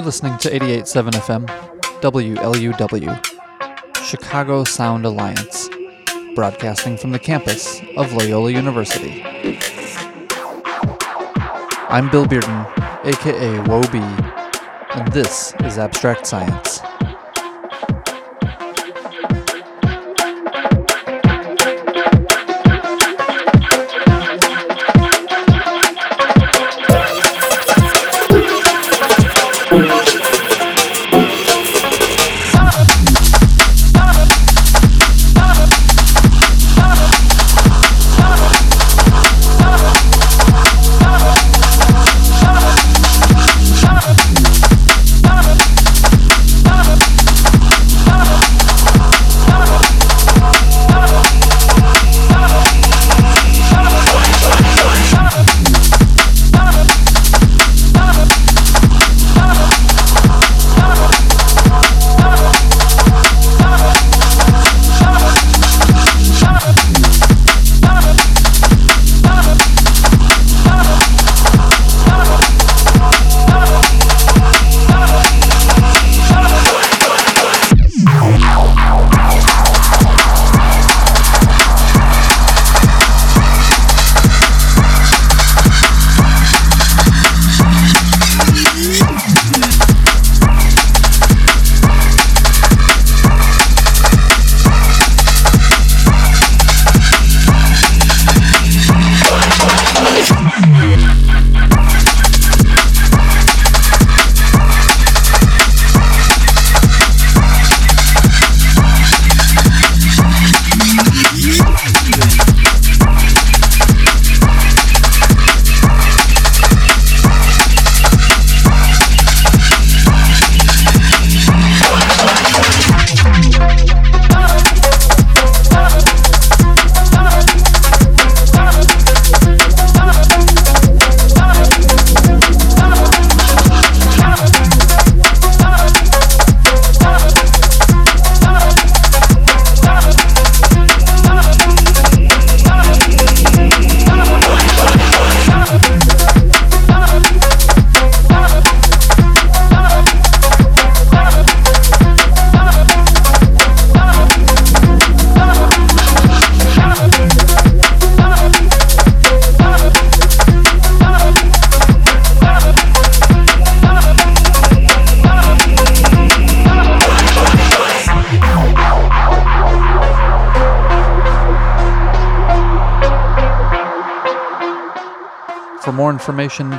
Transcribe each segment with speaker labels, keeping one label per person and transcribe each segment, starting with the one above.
Speaker 1: You're listening to 88.7 FM, WLUW, Chicago Sound Alliance, broadcasting from the campus of Loyola University. I'm Bill Bearden, aka Woe and this is Abstract Science.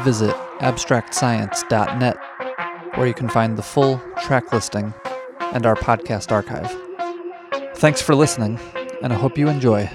Speaker 1: Visit abstractscience.net, where you can find the full track listing and our podcast archive. Thanks for listening, and I hope you enjoy.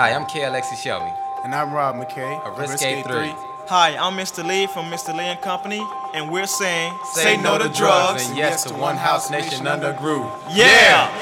Speaker 2: Hi, I'm K. Alexi Shelby.
Speaker 3: And I'm Rob McKay.
Speaker 2: of Risque 3.
Speaker 4: Hi, I'm Mr. Lee from Mr. Lee and Company, and we're saying,
Speaker 2: Say no to drugs and yes to One House Nation under groove.
Speaker 4: yeah!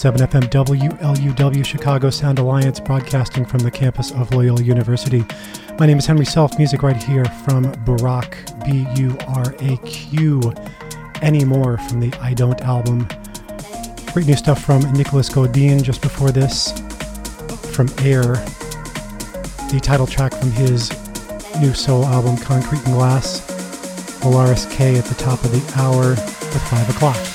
Speaker 3: 88.7 FM WLUW Chicago Sound Alliance, broadcasting from the campus of Loyola University. My name is Henry Self, music right here from Buraq, B U R A Q, Anymore from the I Don't album. Great new stuff from Nicolas Godin just before this, from Air, the title track from his new solo album Concrete and Glass, Willaris K at the top of the hour with 5 o'clock.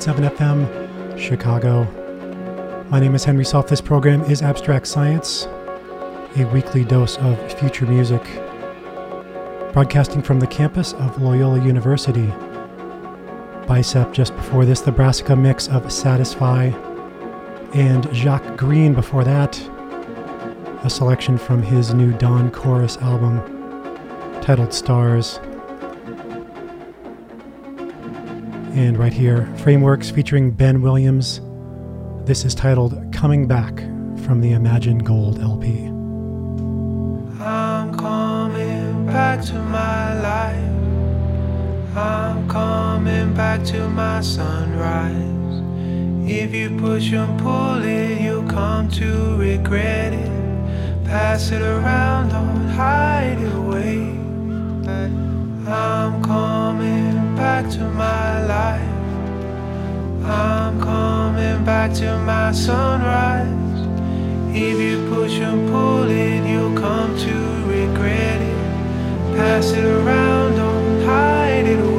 Speaker 3: 88.7 FM, Chicago. My name is Henry Self. This program is Abstract Science, a weekly dose of future music, broadcasting from the campus of Loyola University. Bicep just before this, the Brassica mix of Satisfy and Jacques Greene before that. A selection from his new Dawn Chorus album titled Stars. And right here, Frameworks featuring Ben Williams. This is titled Coming Back from the Imagine Gold LP.
Speaker 5: I'm coming back to my life. I'm coming back to my sunrise. If you push and pull it, you'll come to regret it. Pass it around, don't hide away. I'm coming back to my life. I'm coming back to my sunrise. If you push and pull it, you'll come to regret it. Pass it around, don't hide it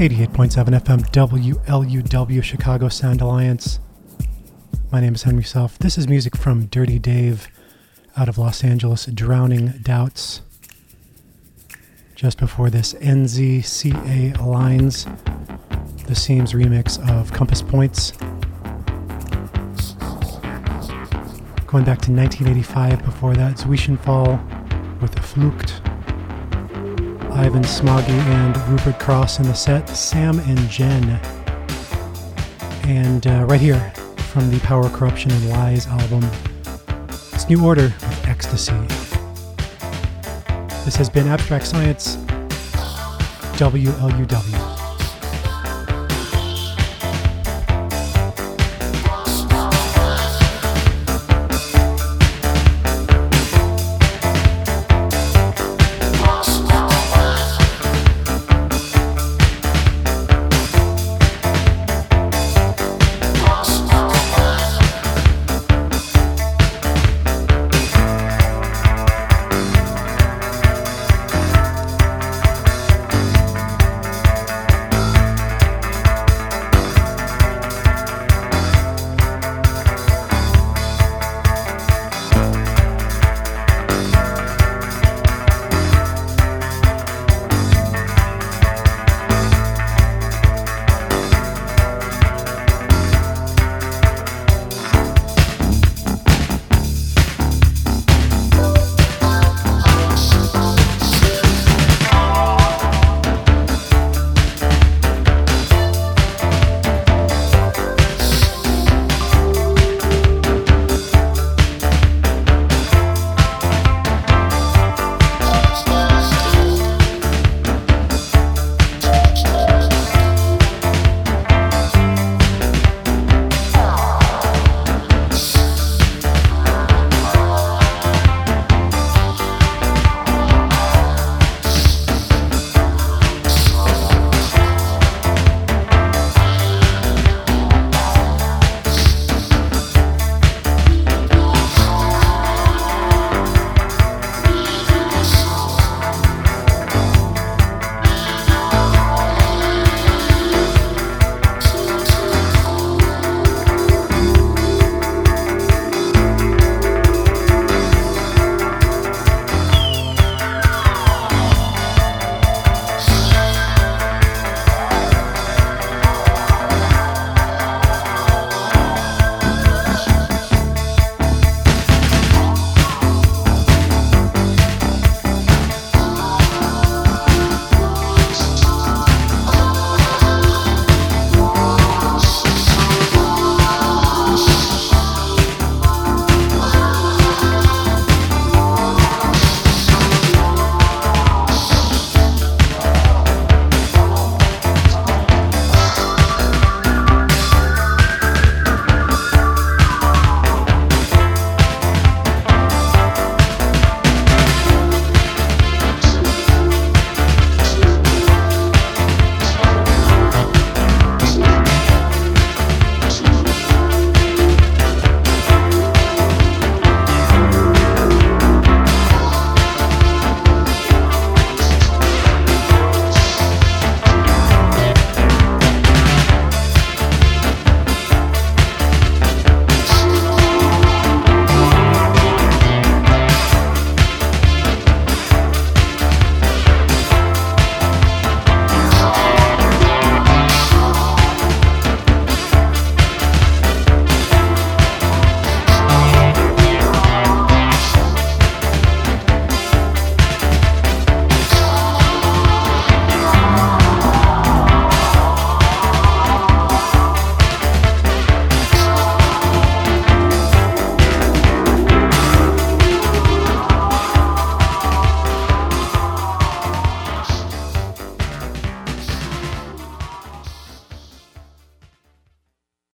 Speaker 3: 88.7 FM WLUW Chicago Sound Alliance. My name is Henry Self. This is music from Dirty Dave out of Los Angeles, Drowning Doubts. Just before this, NZCA Lines, the Seams remix of Compass Points. Going back to 1985, before that, Zwischenfall with Flucht. Ivan Smagghe and Rupert Cross in the set, Sam and Jen. And uh, right here from the Power, Corruption, and Lies album, it's New Order with Ecstasy. This has been Abstract Science, WLUW.